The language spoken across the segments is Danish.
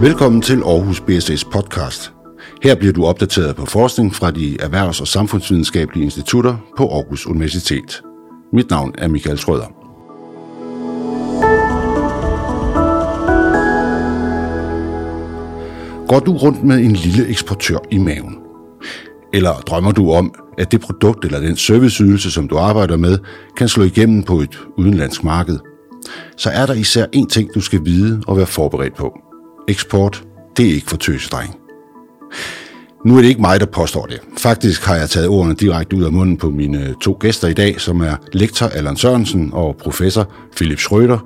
Velkommen til Aarhus BSS podcast. Her bliver du opdateret på forskning fra de erhvervs- og samfundsvidenskabelige institutter på Aarhus Universitet. Mit navn er Michael Schrøder. Går du rundt med en lille eksportør i maven? Eller drømmer du om, at det produkt eller den serviceydelse, som du arbejder med, kan slå igennem på et udenlandsk marked? Så er der især én ting, du skal vide og være forberedt på. Eksport, det er ikke for tøsedreng. Nu er det ikke mig, der påstår det. Faktisk har jeg taget ordene direkte ud af munden på mine to gæster i dag, som er lektor Allan Sørensen og professor Philip Schrøder,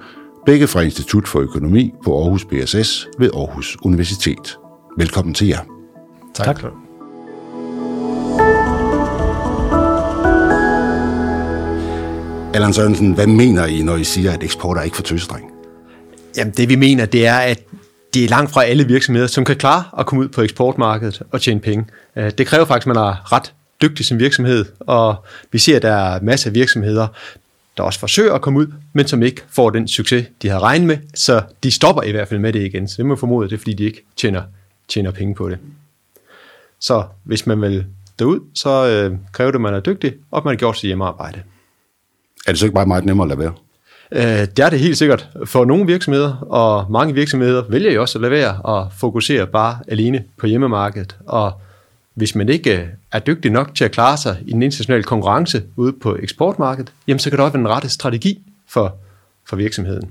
begge fra Institut for Økonomi på Aarhus BSS ved Aarhus Universitet. Velkommen til jer. Tak. tak. Allan Sørensen, hvad mener I, når I siger, at eksport er ikke for tøsedreng? Jamen det vi mener, det er, at det er langt fra alle virksomheder, som kan klare at komme ud på eksportmarkedet og tjene penge. Øh, det kræver faktisk, at man er ret dygtig som virksomhed, og vi ser, at der er masser af virksomheder, der også forsøger at komme ud, men som ikke får den succes, de har regnet med, så de stopper i hvert fald med det igen. Så det må formode, det er, fordi de ikke tjener, tjener penge på det. Så hvis man vil derud, så øh, kræver det, at man er dygtig, og at man har gjort sit hjemmearbejde. Er det så ikke bare meget nemmere at lade være? Øh, det er det helt sikkert for nogle virksomheder, og mange virksomheder vælger jo også at lade være og fokusere bare alene på hjemmemarkedet. Og hvis man ikke øh, er dygtig nok til at klare sig i den internationale konkurrence ude på eksportmarkedet, jamen så kan det også være en rette strategi for, for virksomheden.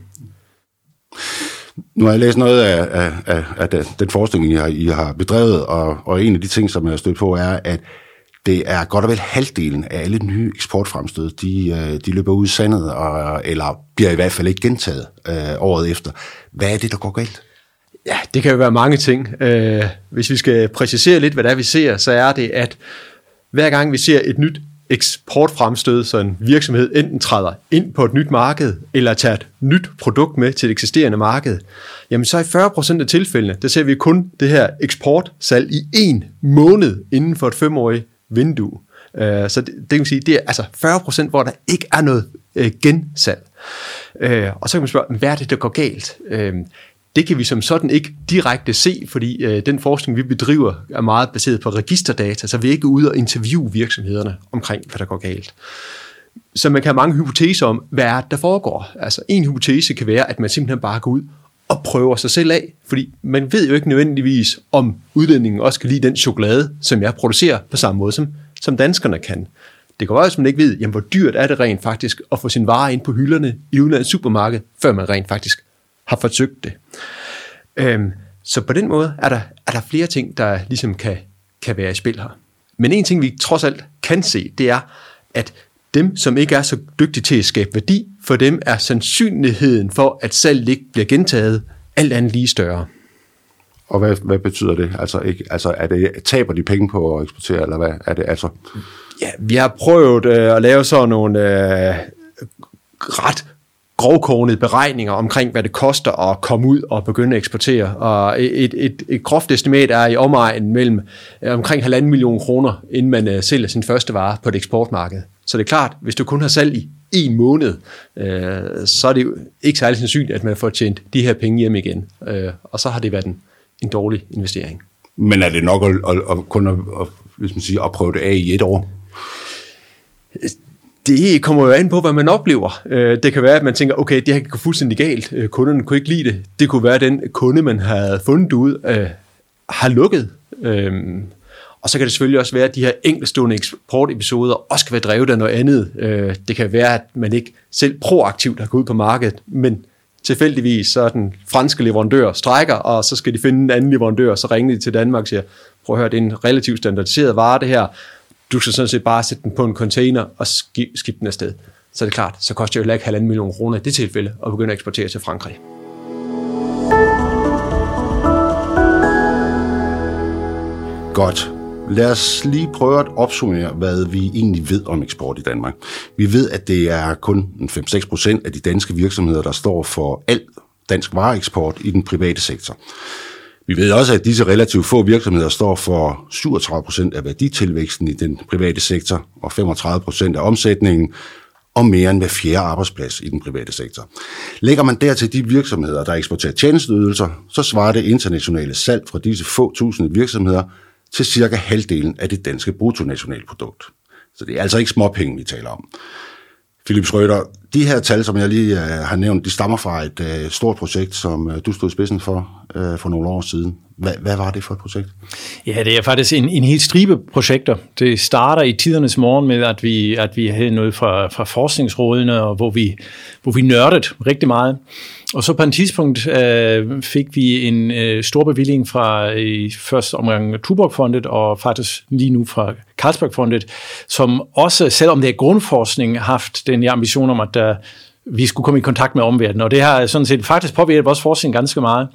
Nu har jeg læst noget af, af, af, af den forskning, I har, I har bedrevet, og, og en af de ting, som jeg har stødt på, er, at det er godt og vel halvdelen af alle nye eksportfremstød, de, øh, de løber ud i sandet, og, eller bliver i hvert fald ikke gentaget øh, året efter. Hvad er det, der går galt? Ja, det kan jo være mange ting. Øh, hvis vi skal præcisere lidt, hvad det er, vi ser, så er det, at hver gang vi ser et nyt eksportfremstød, så en virksomhed enten træder ind på et nyt marked, eller tager et nyt produkt med til et eksisterende marked, jamen så i 40% af tilfældene, der ser vi kun det her eksportsalg i en måned inden for et femårigt vindue. Øh, så det, det kan man sige, det er altså 40% hvor der ikke er noget øh, gensalg. Øh, og så kan man spørge, hvad er det, der går galt? Øh, det kan vi som sådan ikke direkte se, fordi øh, den forskning, vi bedriver, er meget baseret på registerdata, så vi er ikke ude og interviewe virksomhederne omkring, hvad der går galt. Så man kan have mange hypoteser om, hvad er det, der foregår. Altså en hypotese kan være, at man simpelthen bare går ud og prøver sig selv af, fordi man ved jo ikke nødvendigvis, om udlændingen også kan lide den chokolade, som jeg producerer på samme måde, som, som danskerne kan. Det kan være, at man ikke ved, jamen, hvor dyrt er det rent faktisk at få sin vare ind på hylderne i udlandets supermarked, før man rent faktisk har forsøgt det. Øhm, så på den måde er der, er der flere ting, der ligesom kan, kan være i spil her. Men en ting, vi trods alt kan se, det er, at dem, som ikke er så dygtige til at skabe værdi, for dem er sandsynligheden for, at salg ikke bliver gentaget, alt andet lige større. Og hvad, hvad betyder det? Altså, ikke, altså er det, taber de penge på at eksportere, eller hvad er det? Altså? Ja, vi har prøvet øh, at lave sådan nogle øh, ret grovkornede beregninger omkring, hvad det koster at komme ud og begynde at eksportere. Og et, et, et groft estimat er i omegnen mellem øh, omkring halvanden million kroner, inden man øh, sælger sin første vare på et eksportmarked. Så det er klart, hvis du kun har salg i en måned, øh, så er det jo ikke særlig sandsynligt, at man får tjent de her penge hjem igen. Øh, og så har det været en, en dårlig investering. Men er det nok at, at, at kun at, at, hvis man siger, at prøve det af i et år? Det kommer jo an på, hvad man oplever. Øh, det kan være, at man tænker, okay, det her kan gå fuldstændig galt. Øh, kunderne kunne ikke lide det. Det kunne være, at den kunde, man havde fundet ud, øh, har lukket. Og så kan det selvfølgelig også være, at de her enkeltstående eksportepisoder også kan være drevet af noget andet. Øh, det kan være, at man ikke selv proaktivt har gået ud på markedet, men tilfældigvis så er den franske leverandør strækker, og så skal de finde en anden leverandør, så ringer de til Danmark og siger, prøv at høre, det er en relativt standardiseret vare det her, du skal sådan set bare sætte den på en container og skifte den afsted. Så det er klart, så koster det jo ikke halvanden million kroner i det tilfælde at begynde at eksportere til Frankrig. Godt. Lad os lige prøve at opsummere, hvad vi egentlig ved om eksport i Danmark. Vi ved, at det er kun 5-6 procent af de danske virksomheder, der står for al dansk vareeksport i den private sektor. Vi ved også, at disse relativt få virksomheder står for 37 procent af værditilvæksten i den private sektor og 35 procent af omsætningen, og mere end hver fjerde arbejdsplads i den private sektor. Lægger man dertil de virksomheder, der eksporterer tjenesteydelser, så svarer det internationale salg fra disse få tusinde virksomheder til cirka halvdelen af det danske bruttonationalprodukt. Så det er altså ikke småpenge, vi taler om. Philip Schrøder, de her tal, som jeg lige uh, har nævnt, de stammer fra et uh, stort projekt, som uh, du stod i spidsen for uh, for nogle år siden. Hvad, hvad var det for et projekt? Ja, det er faktisk en, en helt stribe projekter. Det starter i tidernes morgen med, at vi, at vi havde noget fra, fra forskningsrådene, og hvor vi, hvor vi nørdede rigtig meget. Og så på et tidspunkt øh, fik vi en øh, stor bevilling fra øh, i første omgang Tuborg-fondet, og faktisk lige nu fra Carlsberg-fondet, som også, selvom det er grundforskning, haft den ambition om, at der vi skulle komme i kontakt med omverdenen, og det har sådan set faktisk påvirket vores forskning ganske meget,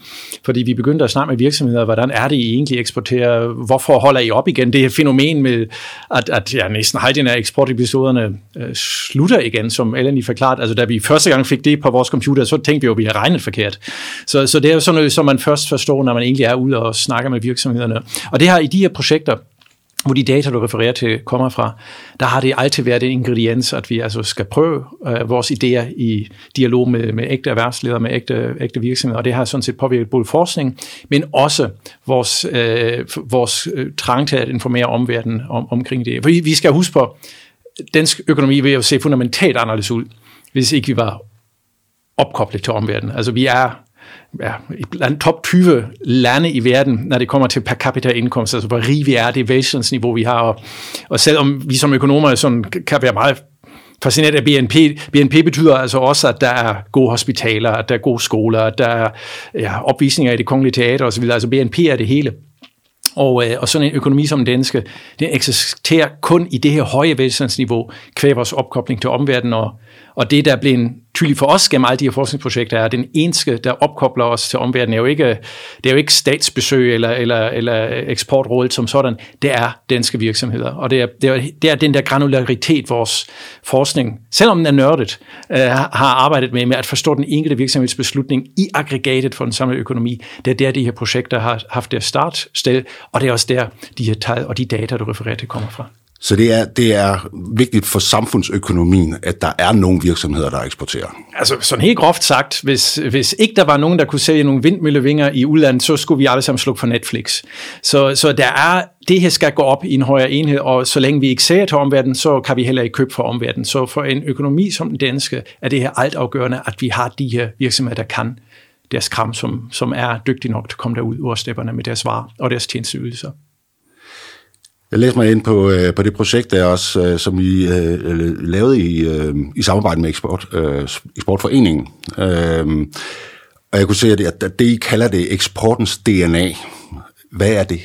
fordi vi begyndte at snakke med virksomheder, hvordan er det, I egentlig eksporterer, hvorfor holder I op igen? Det her fænomen med, at, at ja, næsten halvdelen af eksportepisoderne øh, slutter igen, som Ellen lige forklarede, Altså da vi første gang fik det på vores computer, så tænkte vi jo, at vi har regnet forkert. Så, så det er jo sådan noget, som man først forstår, når man egentlig er ude og snakker med virksomhederne. Og det har i de her projekter, hvor de data, du refererer til, kommer fra, der har det altid været en ingrediens, at vi altså skal prøve uh, vores idéer i dialog med, med ægte erhvervsledere, med ægte, ægte virksomheder, og det har sådan set påvirket både forskning, men også vores, uh, vores øh, trang til at informere omverdenen om, omkring det. Fordi vi skal huske på, dansk økonomi vil jo se fundamentalt anderledes ud, hvis ikke vi var opkoblet til omverdenen. Altså vi er ja, blandt top 20 lande i verden, når det kommer til per capita indkomst, altså hvor rig vi er, det velstandsniveau, vi har. Og, og selvom vi som økonomer sådan, kan være meget fascineret af BNP. BNP betyder altså også, at der er gode hospitaler, at der er gode skoler, at der er ja, opvisninger i det kongelige teater osv. Altså BNP er det hele. Og, øh, og sådan en økonomi som den danske, den eksisterer kun i det her høje velstandsniveau, kvæg vores opkobling til omverdenen, og, og det, der blev en tydelig for os gennem alle de her forskningsprojekter, er, at den eneste, der opkobler os til omverdenen, er jo ikke, det er jo ikke statsbesøg eller, eller, eller eksportrådet som sådan, det er danske virksomheder. Og det er, det er, det er den der granularitet, vores forskning, selvom den er nørdet, øh, har arbejdet med, med at forstå den enkelte virksomheds beslutning i aggregatet for den samlede økonomi. Det er der, de her projekter har haft deres startsted, og det er også der, de her tal og de data, du refererer til, kommer fra. Så det er, det er vigtigt for samfundsøkonomien, at der er nogle virksomheder, der eksporterer. Altså sådan helt groft sagt, hvis, hvis ikke der var nogen, der kunne sælge nogle vindmøllevinger i udlandet, så skulle vi alle sammen slukke for Netflix. Så, så der er, det her skal gå op i en højere enhed, og så længe vi ikke ser til omverdenen, så kan vi heller ikke købe for omverdenen. Så for en økonomi som den danske, er det her altafgørende, at vi har de her virksomheder, der kan deres kram, som, som er dygtige nok til at komme derud ud stepperne med deres varer og deres tjenesteydelser. Jeg læste mig ind på, øh, på det projekt der også, øh, som I øh, lavede i, øh, i samarbejde med Eksport, øh, Eksportforeningen. Øh, og jeg kunne se, at det, I kalder det eksportens DNA. Hvad er det?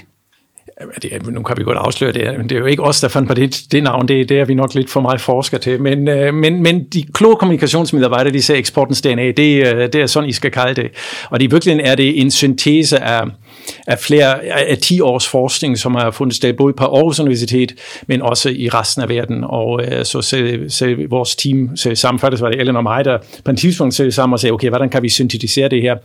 det, nu kan vi godt afsløre det, men det er jo ikke os, der fandt på det, det navn, det, det er vi nok lidt for meget forsker til, men, øh, men, men de kloge kommunikationsmedarbejdere, de siger eksportens DNA, det, øh, det er sådan, I skal kalde det. Og i virkeligheden er det en syntese af, af flere af 10 års forskning, som har fundet sted både på Aarhus Universitet, men også i resten af verden. Og øh, så selv, vores team selv sammen, faktisk var det Ellen og mig, der på en tidspunkt selv sammen og sagde, okay, hvordan kan vi syntetisere det her?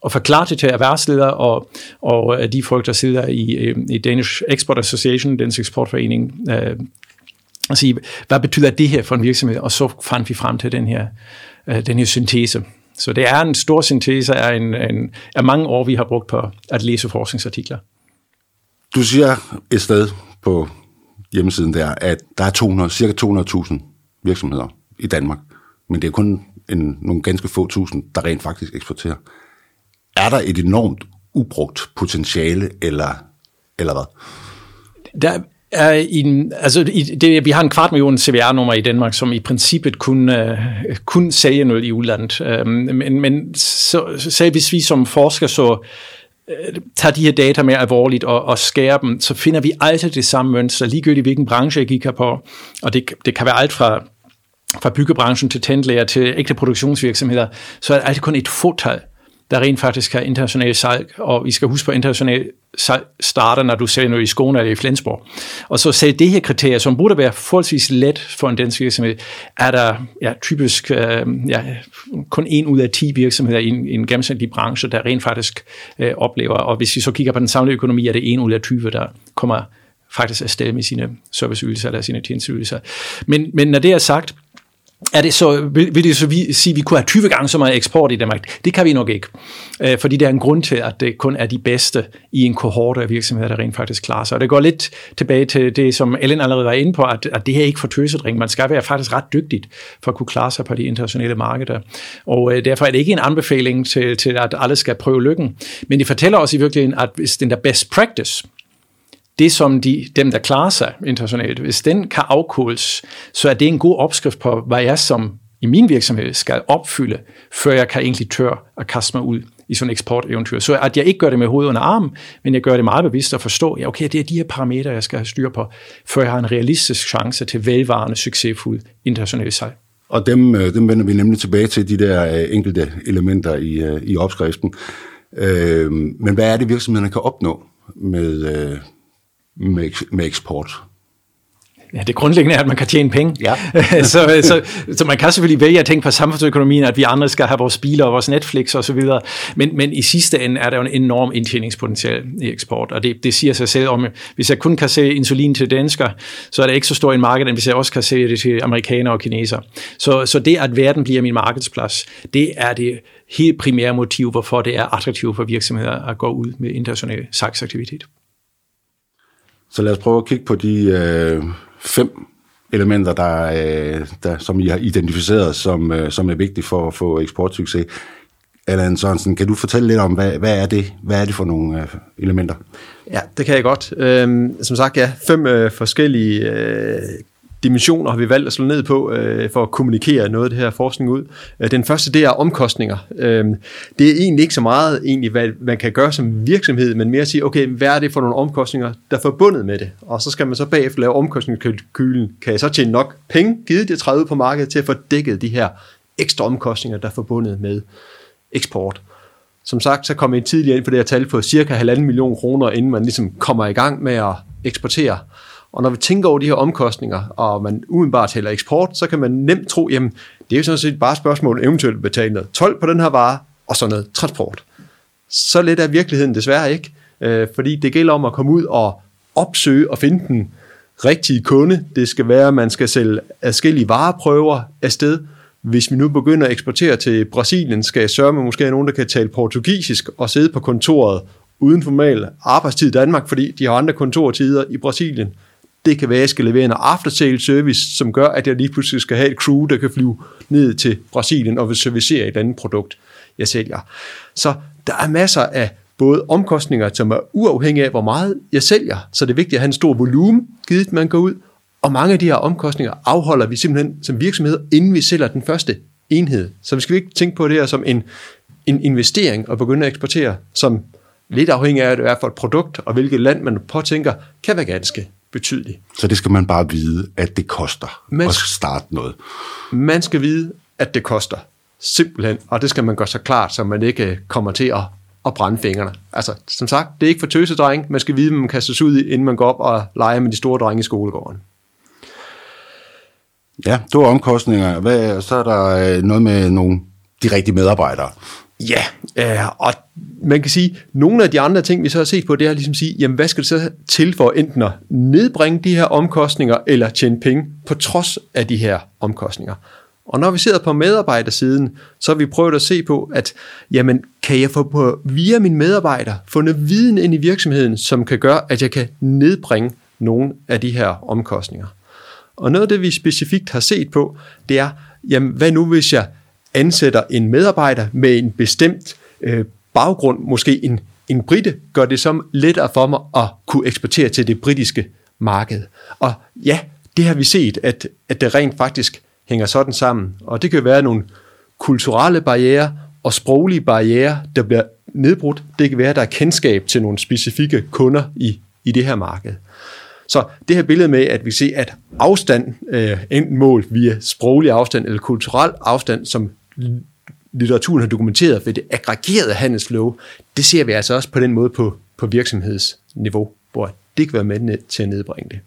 Og forklare det til erhvervsledere og, og øh, de folk, der sidder i, øh, i Danish Export Association, Dansk Eksportforening, øh, og sige, hvad betyder det her for en virksomhed? Og så fandt vi frem til den her, øh, den her syntese. Så det er en stor syntese af, en, en, af mange år, vi har brugt på at læse forskningsartikler. Du siger et sted på hjemmesiden der, at der er 200, cirka 200.000 virksomheder i Danmark, men det er kun en, nogle ganske få tusind, der rent faktisk eksporterer. Er der et enormt ubrugt potentiale, eller, eller hvad? Der, er en, altså i, det, vi har en kvart million CVR-nummer i Danmark, som i princippet kun, uh, kun sælger noget i udlandet. Um, men men så, så hvis vi som forskere så uh, tager de her data mere alvorligt og, og skærer dem, så finder vi altid det samme mønster, ligegyldigt hvilken branche jeg kigger på. Og det, det kan være alt fra fra byggebranchen til tandlæger til ægte produktionsvirksomheder, så er det altid kun et fåtal, der rent faktisk har international salg, og vi skal huske på international salg starter, når du sælger noget i Skåne eller i Flensborg. Og så selv det her kriterie, som burde være forholdsvis let for en dansk virksomhed, er der ja, typisk øh, ja, kun en ud af 10 virksomheder i en, en gennemsnitlig branche, der rent faktisk øh, oplever, og hvis vi så kigger på den samlede økonomi, er det en ud af 20, der kommer faktisk afsted med sine serviceydelser eller sine tjenesteydelser. Men, men når det er sagt, er det så, vil, vil det så vi, sige, at vi kunne have 20 gange så meget eksport i Danmark? Det kan vi nok ikke, øh, fordi der er en grund til, at det kun er de bedste i en kohorte af virksomheder, der rent faktisk klarer sig. Og det går lidt tilbage til det, som Ellen allerede var inde på, at, at det her ikke for tøsedring. Man skal være faktisk ret dygtigt for at kunne klare sig på de internationale markeder. Og øh, derfor er det ikke en anbefaling til, til, at alle skal prøve lykken. Men det fortæller os i virkeligheden, at hvis den der best practice, det som de, dem, der klarer sig internationalt, hvis den kan afkodes, så er det en god opskrift på, hvad jeg som i min virksomhed skal opfylde, før jeg kan egentlig tør at kaste mig ud i sådan et eksporteventyr. Så at jeg ikke gør det med hovedet under armen, men jeg gør det meget bevidst at forstå, ja okay, det er de her parametre, jeg skal have styr på, før jeg har en realistisk chance til velvarende, succesfuld international salg. Og dem, øh, dem vender vi nemlig tilbage til, de der øh, enkelte elementer i, øh, i opskriften. Men hvad er det, virksomhederne kan opnå med, med, med eksport? Ja, det grundlæggende er, at man kan tjene penge. Ja. så, så, så man kan selvfølgelig vælge at tænke på samfundsøkonomien, at vi andre skal have vores biler og vores Netflix videre. Men, men i sidste ende er der jo en enorm indtjeningspotentiale i eksport, og det, det siger sig selv om, hvis jeg kun kan sælge insulin til danskere, så er det ikke så stor en marked, end hvis jeg også kan sælge det til amerikanere og kinesere. Så, så det, at verden bliver min markedsplads, det er det helt primære motiv, hvorfor det er attraktivt for virksomheder at gå ud med international sagsaktivitet. Så lad os prøve at kigge på de øh, fem elementer, der, øh, der, som I har identificeret som, øh, som er vigtige for at få eksportsucces. Allan Sørensen, kan du fortælle lidt om, hvad, hvad, er, det, hvad er det for nogle øh, elementer? Ja, det kan jeg godt. Øhm, som sagt, ja, fem øh, forskellige øh, dimensioner har vi valgt at slå ned på øh, for at kommunikere noget af det her forskning ud. Øh, den første, det er omkostninger. Øh, det er egentlig ikke så meget, egentlig, hvad man kan gøre som virksomhed, men mere at sige, okay, hvad er det for nogle omkostninger, der er forbundet med det? Og så skal man så bagefter lave omkostningskalkylen. Kan jeg så tjene nok penge, givet det træde ud på markedet, til at få dækket de her ekstra omkostninger, der er forbundet med eksport? Som sagt, så kommer I tidligere ind på det her tal på cirka halvanden million kroner, inden man ligesom kommer i gang med at eksportere. Og når vi tænker over de her omkostninger, og man udenbart tæller eksport, så kan man nemt tro, jamen det er jo sådan set bare et spørgsmål eventuelt betale noget 12 på den her vare, og så noget transport. Så let er virkeligheden desværre ikke, øh, fordi det gælder om at komme ud og opsøge og finde den rigtige kunde. Det skal være, at man skal sælge adskillige vareprøver afsted. Hvis vi nu begynder at eksportere til Brasilien, skal jeg sørge med måske at nogen, der kan tale portugisisk og sidde på kontoret uden formal arbejdstid i Danmark, fordi de har andre kontortider i Brasilien. Det kan være, at jeg skal levere en after sale service, som gør, at jeg lige pludselig skal have et crew, der kan flyve ned til Brasilien og vil servicere et andet produkt, jeg sælger. Så der er masser af både omkostninger, som er uafhængige af, hvor meget jeg sælger. Så det er vigtigt at have en stor volumen, givet man går ud. Og mange af de her omkostninger afholder vi simpelthen som virksomhed, inden vi sælger den første enhed. Så vi skal ikke tænke på det her som en, en investering og begynde at eksportere, som lidt afhængig af, hvad det er for et produkt, og hvilket land man påtænker, kan være ganske betydelig. Så det skal man bare vide, at det koster man, at starte noget. Man skal vide, at det koster. Simpelthen. Og det skal man gøre så klart, så man ikke kommer til at, at brænde fingrene. Altså, som sagt, det er ikke for tøsedreng. Man skal vide, at man kaster sig ud i, inden man går op og leger med de store drenge i skolegården. Ja, det var omkostninger. Hvad, så er der øh, noget med nogle de rigtige medarbejdere. Ja, øh, og man kan sige, nogle af de andre ting, vi så har set på, det er ligesom at sige, jamen hvad skal det så til for enten at nedbringe de her omkostninger, eller tjene penge på trods af de her omkostninger. Og når vi sidder på medarbejdersiden, så har vi prøvet at se på, at jamen, kan jeg få på, via min medarbejder få noget viden ind i virksomheden, som kan gøre, at jeg kan nedbringe nogle af de her omkostninger. Og noget af det, vi specifikt har set på, det er, jamen, hvad nu hvis jeg ansætter en medarbejder med en bestemt øh, baggrund, måske en, en brite, gør det som lettere for mig at kunne eksportere til det britiske marked. Og ja, det har vi set, at, at det rent faktisk hænger sådan sammen. Og det kan være nogle kulturelle barriere og sproglige barriere, der bliver nedbrudt. Det kan være, at der er kendskab til nogle specifikke kunder i, i det her marked. Så det her billede med, at vi ser, at afstand, øh, enten målt via sproglig afstand eller kulturel afstand, som litteraturen har dokumenteret ved det aggregerede handelslov, det ser vi altså også på den måde på, på virksomhedsniveau, hvor det kan være med til at nedbringe det.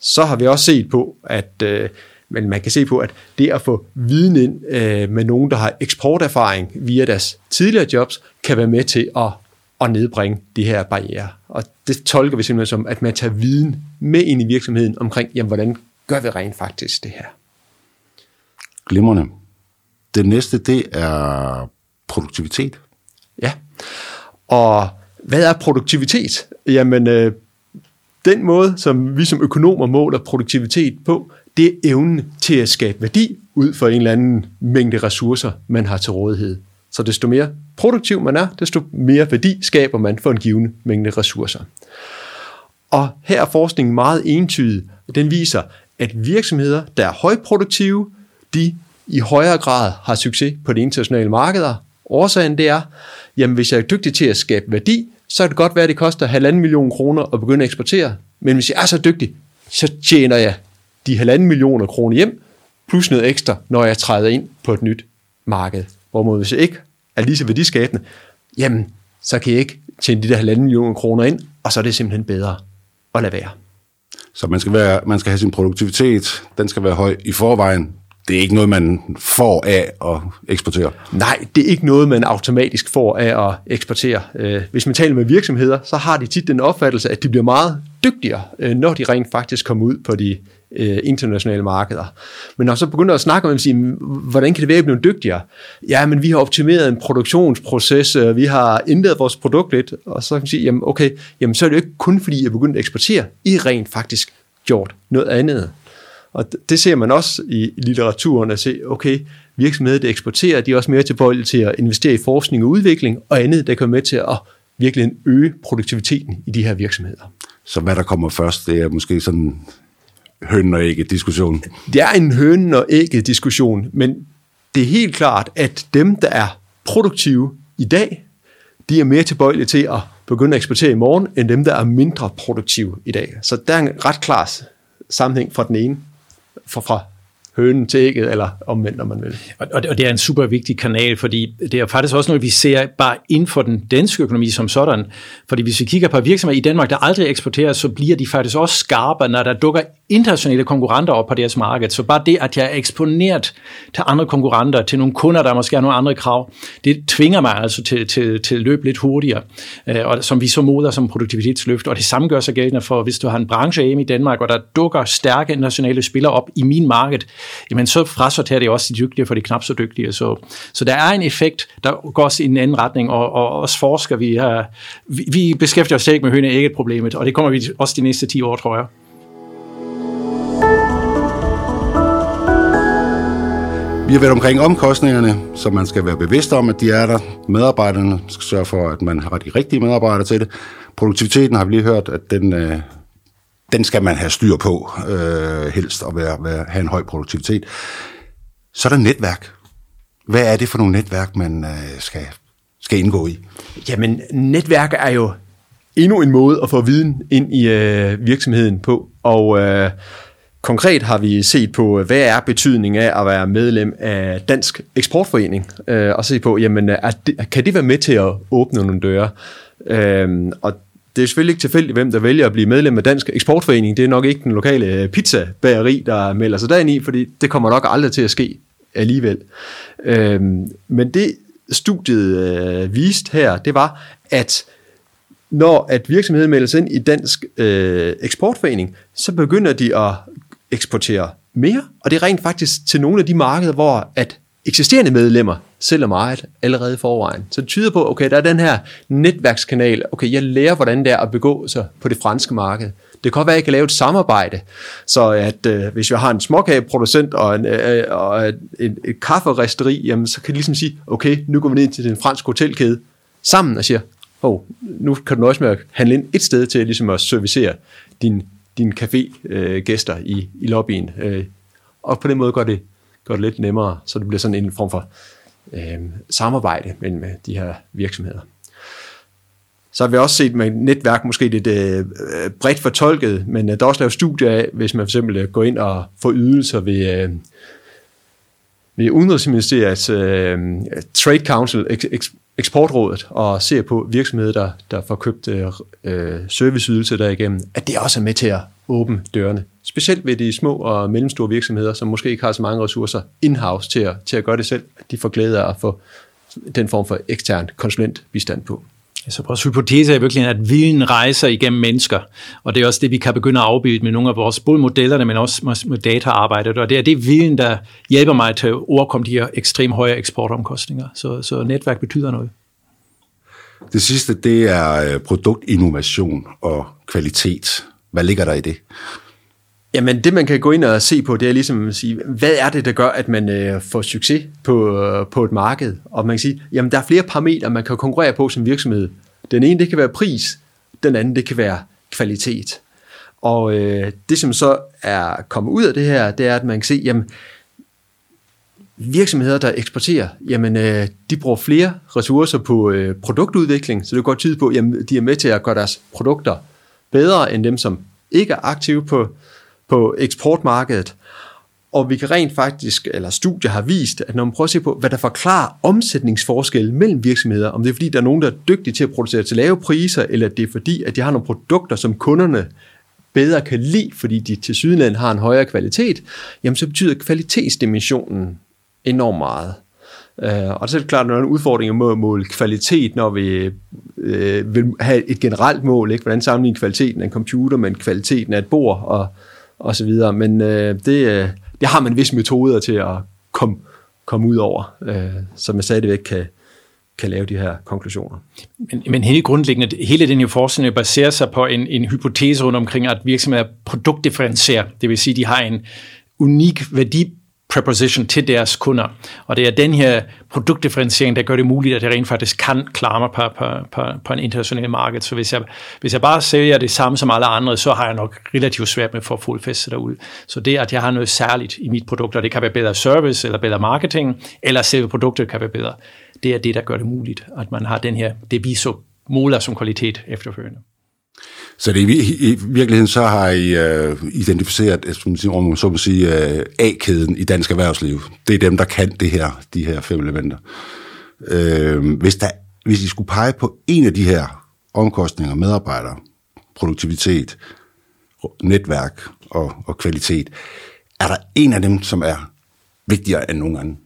Så har vi også set på, at øh, men man kan se på, at det at få viden ind øh, med nogen, der har eksporterfaring via deres tidligere jobs, kan være med til at, at nedbringe de her barriere. Og det tolker vi simpelthen som, at man tager viden med ind i virksomheden omkring, jamen, hvordan gør vi rent faktisk det her. Glimrende. Det næste, det er produktivitet. Ja, og hvad er produktivitet? Jamen, øh, den måde, som vi som økonomer måler produktivitet på, det er evnen til at skabe værdi ud for en eller anden mængde ressourcer, man har til rådighed. Så desto mere produktiv man er, desto mere værdi skaber man for en given mængde ressourcer. Og her er forskningen meget entydig. Den viser, at virksomheder, der er højproduktive, de i højere grad har succes på de internationale markeder. Årsagen det er, jamen hvis jeg er dygtig til at skabe værdi, så kan det godt være, at det koster halvanden million kroner at begynde at eksportere. Men hvis jeg er så dygtig, så tjener jeg de halvanden millioner kroner hjem, plus noget ekstra, når jeg træder ind på et nyt marked. Hvorimod hvis jeg ikke er lige så værdiskabende, jamen, så kan jeg ikke tjene de der halvanden millioner kroner ind, og så er det simpelthen bedre at lade være. Så man skal, være, man skal have sin produktivitet, den skal være høj i forvejen. Det er ikke noget, man får af at eksportere. Nej, det er ikke noget, man automatisk får af at eksportere. Øh, hvis man taler med virksomheder, så har de tit den opfattelse, at de bliver meget dygtigere, øh, når de rent faktisk kommer ud på de øh, internationale markeder. Men når så begynder at snakke om, at sige, hvordan kan det være, at blive dygtigere? Ja, men vi har optimeret en produktionsproces, øh, vi har ændret vores produkt lidt, og så kan man sige, jamen okay, jamen så er det jo ikke kun fordi, jeg begyndte at eksportere, I rent faktisk gjort noget andet. Og det ser man også i litteraturen, at se, okay, virksomheder, der eksporterer, de er også mere tilbøjelige til at investere i forskning og udvikling, og andet, der kan med til at virkelig øge produktiviteten i de her virksomheder. Så hvad der kommer først, det er måske sådan høn og ikke diskussion. Det er en høn og ikke diskussion, men det er helt klart, at dem, der er produktive i dag, de er mere tilbøjelige til at begynde at eksportere i morgen, end dem, der er mindre produktive i dag. Så der er en ret klar sammenhæng fra den ene, fra, fra hønen til ægget, eller omvendt, om man vil. Og, og det er en super vigtig kanal, fordi det er faktisk også noget, vi ser bare inden for den danske økonomi som sådan. Fordi hvis vi kigger på virksomheder i Danmark, der aldrig eksporterer, så bliver de faktisk også skarpe, når der dukker internationale konkurrenter op på deres marked. Så bare det, at jeg er eksponeret til andre konkurrenter, til nogle kunder, der måske har nogle andre krav, det tvinger mig altså til, til, til at løbe lidt hurtigere, øh, og som vi så moder som produktivitetsløft. Og det samme gør sig gældende for, hvis du har en branche hjemme i Danmark, og der dukker stærke internationale spillere op i min marked, jamen så frasorterer det også de dygtige for de knap så dygtige. Så, så der er en effekt, der går også i en anden retning, og, og også forsker vi her, vi, vi beskæftiger os ikke med høne ægget problemet, og det kommer vi også de næste 10 år, tror jeg. Vi har været omkring omkostningerne, så man skal være bevidst om, at de er der. Medarbejderne skal sørge for, at man har de rigtige medarbejdere til det. Produktiviteten har vi lige hørt, at den, øh, den skal man have styr på, øh, helst, og være, være, have en høj produktivitet. Så er der netværk. Hvad er det for nogle netværk, man øh, skal, skal indgå i? Jamen, netværk er jo endnu en måde at få viden ind i øh, virksomheden på, og øh, Konkret har vi set på, øh, hvad er betydningen af at være medlem af Dansk Eksportforening, øh, og se på, jamen, er det, kan det være med til at åbne nogle døre? Øh, og det er selvfølgelig ikke tilfældigt, hvem der vælger at blive medlem af Dansk Eksportforening. Det er nok ikke den lokale øh, pizzabageri, der melder sig derind i, fordi det kommer nok aldrig til at ske alligevel. Øh, men det studiet øh, viste her, det var, at når at virksomheden melder sig ind i Dansk øh, Eksportforening, så begynder de at eksportere mere, og det er rent faktisk til nogle af de markeder, hvor at eksisterende medlemmer sælger meget allerede i forvejen. Så det tyder på, okay, der er den her netværkskanal, okay, jeg lærer, hvordan det er at begå sig på det franske marked. Det kan godt være, at jeg kan lave et samarbejde, så at øh, hvis jeg har en småkageproducent og, en, øh, øh og en, et kafferisteri, jamen, så kan de ligesom sige, okay, nu går vi ned til den franske hotelkæde sammen og siger, oh, nu kan du nøjes med at handle ind et sted til ligesom at servicere din din café-gæster øh, i, i lobbyen. Øh, og på den måde gør det, gør det lidt nemmere, så det bliver sådan en form for øh, samarbejde mellem øh, de her virksomheder. Så har vi også set med netværk måske lidt øh, bredt fortolket, men øh, der er også lavet studier af, hvis man for eksempel øh, går ind og får ydelser ved, øh, ved Udenrigsministeriets øh, Trade Council, eksportrådet og ser på virksomheder, der, der får købt øh, øh serviceydelser derigennem, at det også er med til at åbne dørene. Specielt ved de små og mellemstore virksomheder, som måske ikke har så mange ressourcer in-house til at, til at gøre det selv, at de får glæde af at få den form for ekstern konsulentbistand på. Så vores hypotese er virkelig, at viden rejser igennem mennesker, og det er også det, vi kan begynde at afbilde med nogle af vores både modellerne, men også med dataarbejdet, og det er det viden, der hjælper mig til at overkomme de her ekstremt høje eksportomkostninger. Så, så netværk betyder noget. Det sidste, det er øh, produktinnovation og kvalitet. Hvad ligger der i det? Jamen det man kan gå ind og se på, det er ligesom at sige, hvad er det, der gør, at man øh, får succes på, øh, på et marked? Og man kan sige, jamen der er flere parametre, man kan konkurrere på som virksomhed. Den ene, det kan være pris, den anden, det kan være kvalitet. Og øh, det, som så er kommet ud af det her, det er, at man kan se, jamen virksomheder, der eksporterer, jamen øh, de bruger flere ressourcer på øh, produktudvikling, så det går tid på, jamen de er med til at gøre deres produkter bedre end dem, som ikke er aktive på på eksportmarkedet. Og vi kan rent faktisk, eller studier har vist, at når man prøver at se på, hvad der forklarer omsætningsforskelle mellem virksomheder, om det er fordi, der er nogen, der er dygtige til at producere til lave priser, eller det er fordi, at de har nogle produkter, som kunderne bedre kan lide, fordi de til sydenland har en højere kvalitet, jamen så betyder kvalitetsdimensionen enormt meget. Øh, og så er det klart, at der er en udfordring med at måle kvalitet, når vi øh, vil have et generelt mål. Ikke? Hvordan sammenligne kvaliteten af en computer med kvaliteten af et bord, og og så videre. Men øh, det, øh, det har man visse metoder til at komme, komme ud over, øh, så man stadigvæk kan, kan lave de her konklusioner. Men, men helt grundlæggende, hele den her forskning baserer sig på en, en hypotese rundt omkring, at virksomheder produktdifferentierer. Det vil sige, at de har en unik værdi preposition til deres kunder. Og det er den her produktdifferentiering, der gør det muligt, at jeg rent faktisk kan klare mig på, på, på, på en international marked. Så hvis jeg, hvis jeg bare sælger det samme som alle andre, så har jeg nok relativt svært med at få fodfæste derude. Så det, at jeg har noget særligt i mit produkt, og det kan være bedre service eller bedre marketing, eller selve produktet kan være bedre, det er det, der gør det muligt, at man har den her, det vi så måler som kvalitet efterfølgende. Så det i, i virkeligheden så har I uh, identificeret, øh, som man så må sige, uh, A-kæden i dansk erhvervsliv. Det er dem, der kan det her, de her fem elementer. Uh, hvis, der, hvis I skulle pege på en af de her omkostninger, medarbejdere, produktivitet, netværk og, og kvalitet, er der en af dem, som er vigtigere end nogen anden?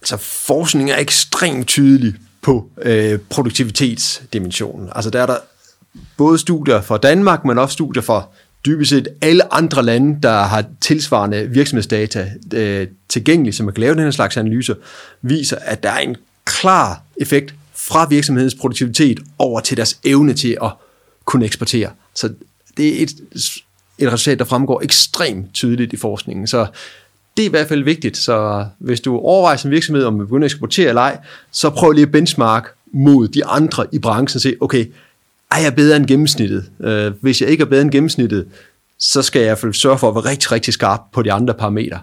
Altså forskning er ekstremt tydelig på øh, produktivitetsdimensionen. Altså der er der både studier fra Danmark, men også studier fra dybest set alle andre lande, der har tilsvarende virksomhedsdata øh, tilgængelige, som kan lave den her slags analyser, viser, at der er en klar effekt fra virksomhedens produktivitet over til deres evne til at kunne eksportere. Så det er et, et resultat, der fremgår ekstremt tydeligt i forskningen. Så det er i hvert fald vigtigt. Så hvis du overvejer som virksomhed, om du begynder at eksportere eller ej, så prøv lige at benchmark mod de andre i branchen og se, okay, er jeg bedre end gennemsnittet? Øh, hvis jeg ikke er bedre end gennemsnittet, så skal jeg sørge for at være rigtig, rigtig skarp på de andre parametre.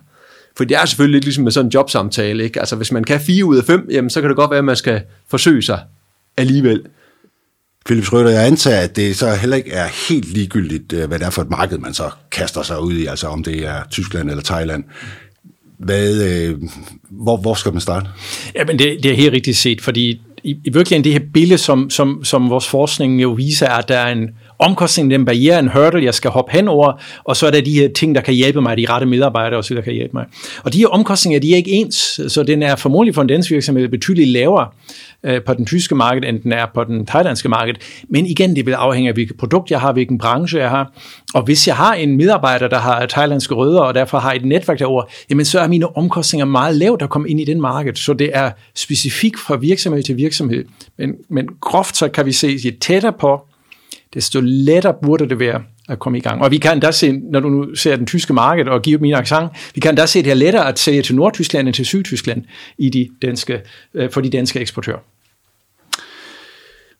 For det er selvfølgelig lidt ligesom med sådan en jobsamtale. Ikke? Altså hvis man kan 4 ud af 5, jamen, så kan det godt være, at man skal forsøge sig alligevel. Philip Schrøder, jeg antager, at det så heller ikke er helt ligegyldigt, øh, hvad det er for et marked, man så kaster sig ud i, altså om det er Tyskland eller Thailand. Hvad, øh, hvor, hvor skal man starte? Jamen det, det er helt rigtigt set, fordi i, i virkeligheden det her billede, som, som, som vores forskning jo viser, at der er en omkostning, den barriere, en hurdle, jeg skal hoppe hen over, og så er der de her ting, der kan hjælpe mig, de rette medarbejdere osv., der kan hjælpe mig. Og de her omkostninger, de er ikke ens, så den er formodentlig for en dansk virksomhed betydeligt lavere øh, på den tyske marked, end den er på den thailandske marked. Men igen, det vil afhænge af, hvilket produkt jeg har, hvilken branche jeg har. Og hvis jeg har en medarbejder, der har thailandske rødder, og derfor har et netværk derover, jamen så er mine omkostninger meget lavt at komme ind i den marked. Så det er specifikt fra virksomhed til virksomhed. Men, men groft så kan vi se, at tættere på, desto lettere burde det være at komme i gang. Og vi kan da se, når du nu ser den tyske marked og giver min accent, vi kan da se, at det er lettere at sælge til Nordtyskland end til Sydtyskland i de danske, øh, for de danske eksportører.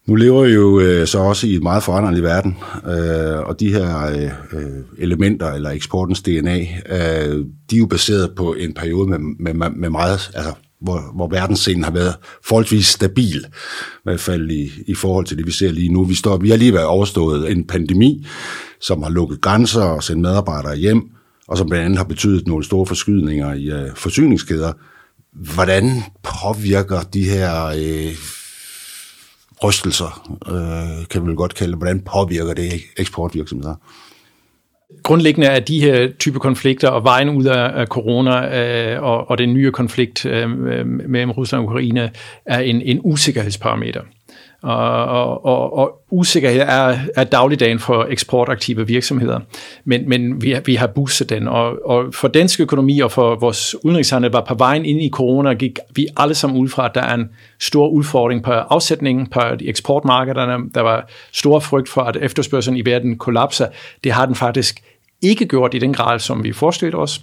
Nu lever vi jo øh, så også i et meget foranderlig verden, øh, og de her øh, elementer, eller eksportens DNA, øh, de er jo baseret på en periode med, med, med meget, altså hvor, hvor verdensscenen har været forholdsvis stabil, i hvert fald i, i forhold til det, vi ser lige nu. Vi, står, vi har lige været overstået en pandemi, som har lukket grænser og sendt medarbejdere hjem, og som blandt andet har betydet nogle store forskydninger i øh, forsyningskæder. Hvordan påvirker de her øh, rystelser, øh, kan vi vel godt kalde det, hvordan påvirker det eksportvirksomheder? grundlæggende er de her type konflikter og vejen ud af corona øh, og, og den nye konflikt øh, mellem Rusland og Ukraine er en, en usikkerhedsparameter og, og, og, og usikkerhed er, er dagligdagen for eksportaktive virksomheder. Men, men vi, vi har boostet den, og, og for dansk økonomi og for vores udenrigshandel var på vejen ind i corona, gik vi alle sammen ud fra, at der er en stor udfordring på afsætningen på de eksportmarkederne. Der var stor frygt for, at efterspørgselen i verden kollapser. Det har den faktisk ikke gjort i den grad, som vi forestillede os.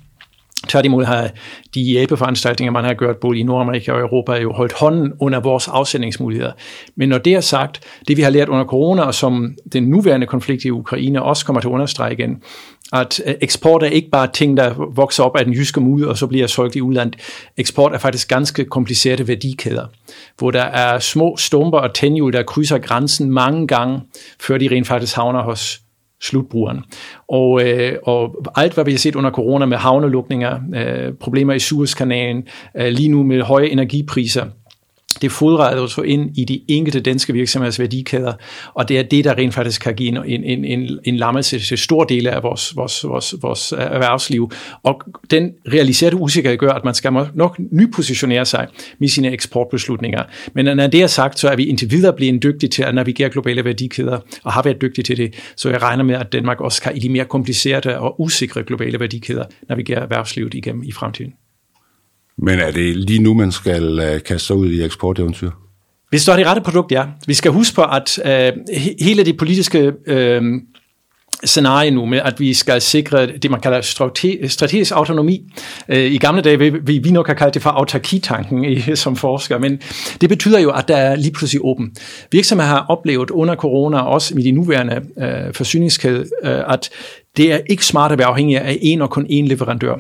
Tværtimod har de hjælpeforanstaltninger, man har gjort både i Nordamerika og Europa, jo holdt hånden under vores afsendingsmuligheder. Men når det er sagt, det vi har lært under corona, og som den nuværende konflikt i Ukraine også kommer til at understrege igen, at øh, eksport er ikke bare ting, der vokser op af den jyske mud, og så bliver solgt i udlandet. Eksport er faktisk ganske komplicerede værdikæder, hvor der er små stumper og tændhjul, der krydser grænsen mange gange, før de rent faktisk havner hos slutbrugeren. Og, øh, og alt, hvad vi har set under corona med havnelukninger, øh, problemer i Suezkanalen, øh, lige nu med høje energipriser, det fodrer så ind i de enkelte danske virksomheders værdikæder, og det er det, der rent faktisk kan give en, en, en, en lammelse til stor del af vores, vores, vores, vores erhvervsliv. Og den realiserede usikkerhed gør, at man skal nok nypositionere sig med sine eksportbeslutninger. Men når det er sagt, så er vi indtil videre blevet dygtige til at navigere globale værdikæder, og har været dygtige til det. Så jeg regner med, at Danmark også kan i de mere komplicerede og usikre globale værdikæder navigere erhvervslivet igennem i fremtiden. Men er det lige nu, man skal øh, kaste sig ud i eksporteventyr? Hvis du har det rette produkt, ja. Vi skal huske på, at øh, hele det politiske øh, scenarie nu med, at vi skal sikre det, man kalder strategisk autonomi. Øh, I gamle dage vil vi nok have kaldt det for autarkitanken som forsker, men det betyder jo, at der er lige pludselig åben. Virksomheder har oplevet under corona, også med de nuværende øh, forsyningskæde, øh, at det er ikke smart at være afhængig af en og kun én leverandør.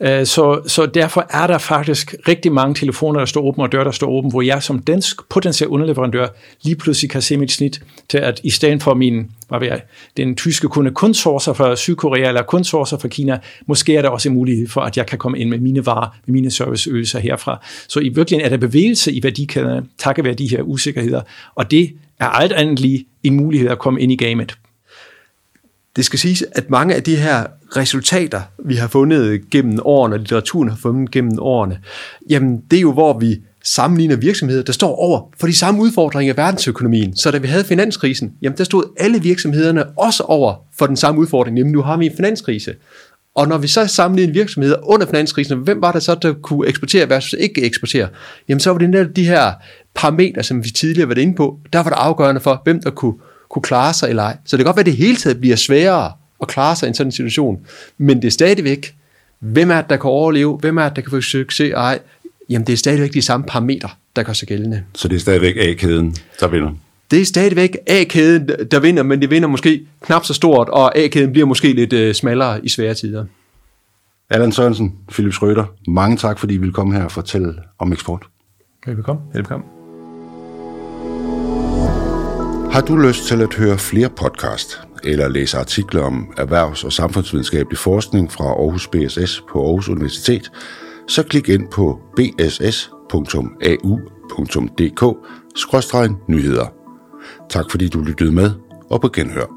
Øh, så, så derfor er der faktisk rigtig mange telefoner, der står åbne og døre, der står åbne, hvor jeg som dansk potentiel underleverandør lige pludselig kan se mit snit til, at i stedet for min, hvad ved jeg, den tyske kunde kun sourcer fra Sydkorea eller kun sourcer fra Kina, måske er der også en mulighed for, at jeg kan komme ind med mine varer, med mine serviceøgelser herfra. Så i virkeligheden er der bevægelse i værdikæderne, takket være de her usikkerheder, og det er alt andet lige en mulighed at komme ind i gamet. Det skal siges, at mange af de her resultater, vi har fundet gennem årene, og litteraturen har fundet gennem årene, jamen det er jo, hvor vi sammenligner virksomheder, der står over for de samme udfordringer i verdensøkonomien. Så da vi havde finanskrisen, jamen der stod alle virksomhederne også over for den samme udfordring, nemlig nu har vi en finanskrise. Og når vi så sammenligner virksomheder under finanskrisen, hvem var det så, der kunne eksportere versus ikke eksportere? Jamen så var det netop de her parametre, som vi tidligere var inde på, der var det afgørende for, hvem der kunne kunne klare sig eller ej. Så det kan godt være, at det hele taget bliver sværere at klare sig i en sådan situation. Men det er stadigvæk, hvem er det, der kan overleve, hvem er det, der kan få succes ej. Jamen det er stadigvæk de samme parametre, der gør sig gældende. Så det er stadigvæk A-kæden, der vinder? Det er stadigvæk A-kæden, der vinder, men det vinder måske knap så stort, og A-kæden bliver måske lidt uh, smallere i svære tider. Allan Sørensen, Philip Schrøder, mange tak, fordi I vil komme her og fortælle om eksport. Velkommen. Velkommen. Har du lyst til at høre flere podcast eller læse artikler om erhvervs- og samfundsvidenskabelig forskning fra Aarhus BSS på Aarhus Universitet, så klik ind på bss.au.dk-nyheder. Tak fordi du lyttede med, og på genhør.